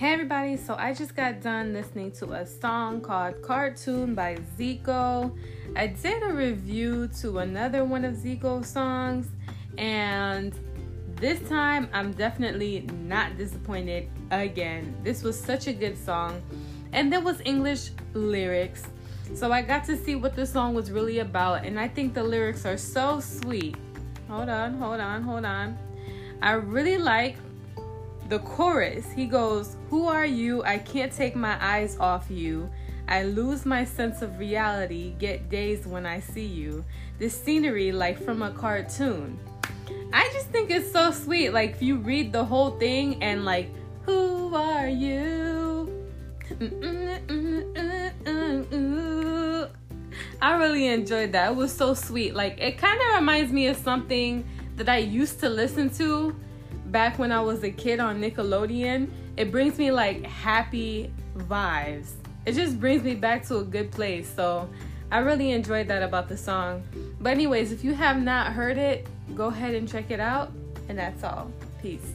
so I just got done listening to a song called Cartoon by Zico. I did a review to another one of Zico's songs, and this time I'm definitely not disappointed again. This was such a good song, and there was English lyrics. So I got to see what the song was really about, and I think the lyrics are so sweet. Hold on, hold on, hold on. I really like the chorus, he goes, Who are you? I can't take my eyes off you. I lose my sense of reality, get dazed when I see you. This scenery, like from a cartoon. I just think it's so sweet. Like, if you read the whole thing and, like, Who are you? I really enjoyed that. It was so sweet. Like, it kind of reminds me of something that I used to listen to back when I was a kid on Nickelodeon, it brings me like happy vibes. It just brings me back to a good place. So I really enjoyed that about the song. But, anyways, if you have not heard it, go ahead and check it out. And that's all. Peace.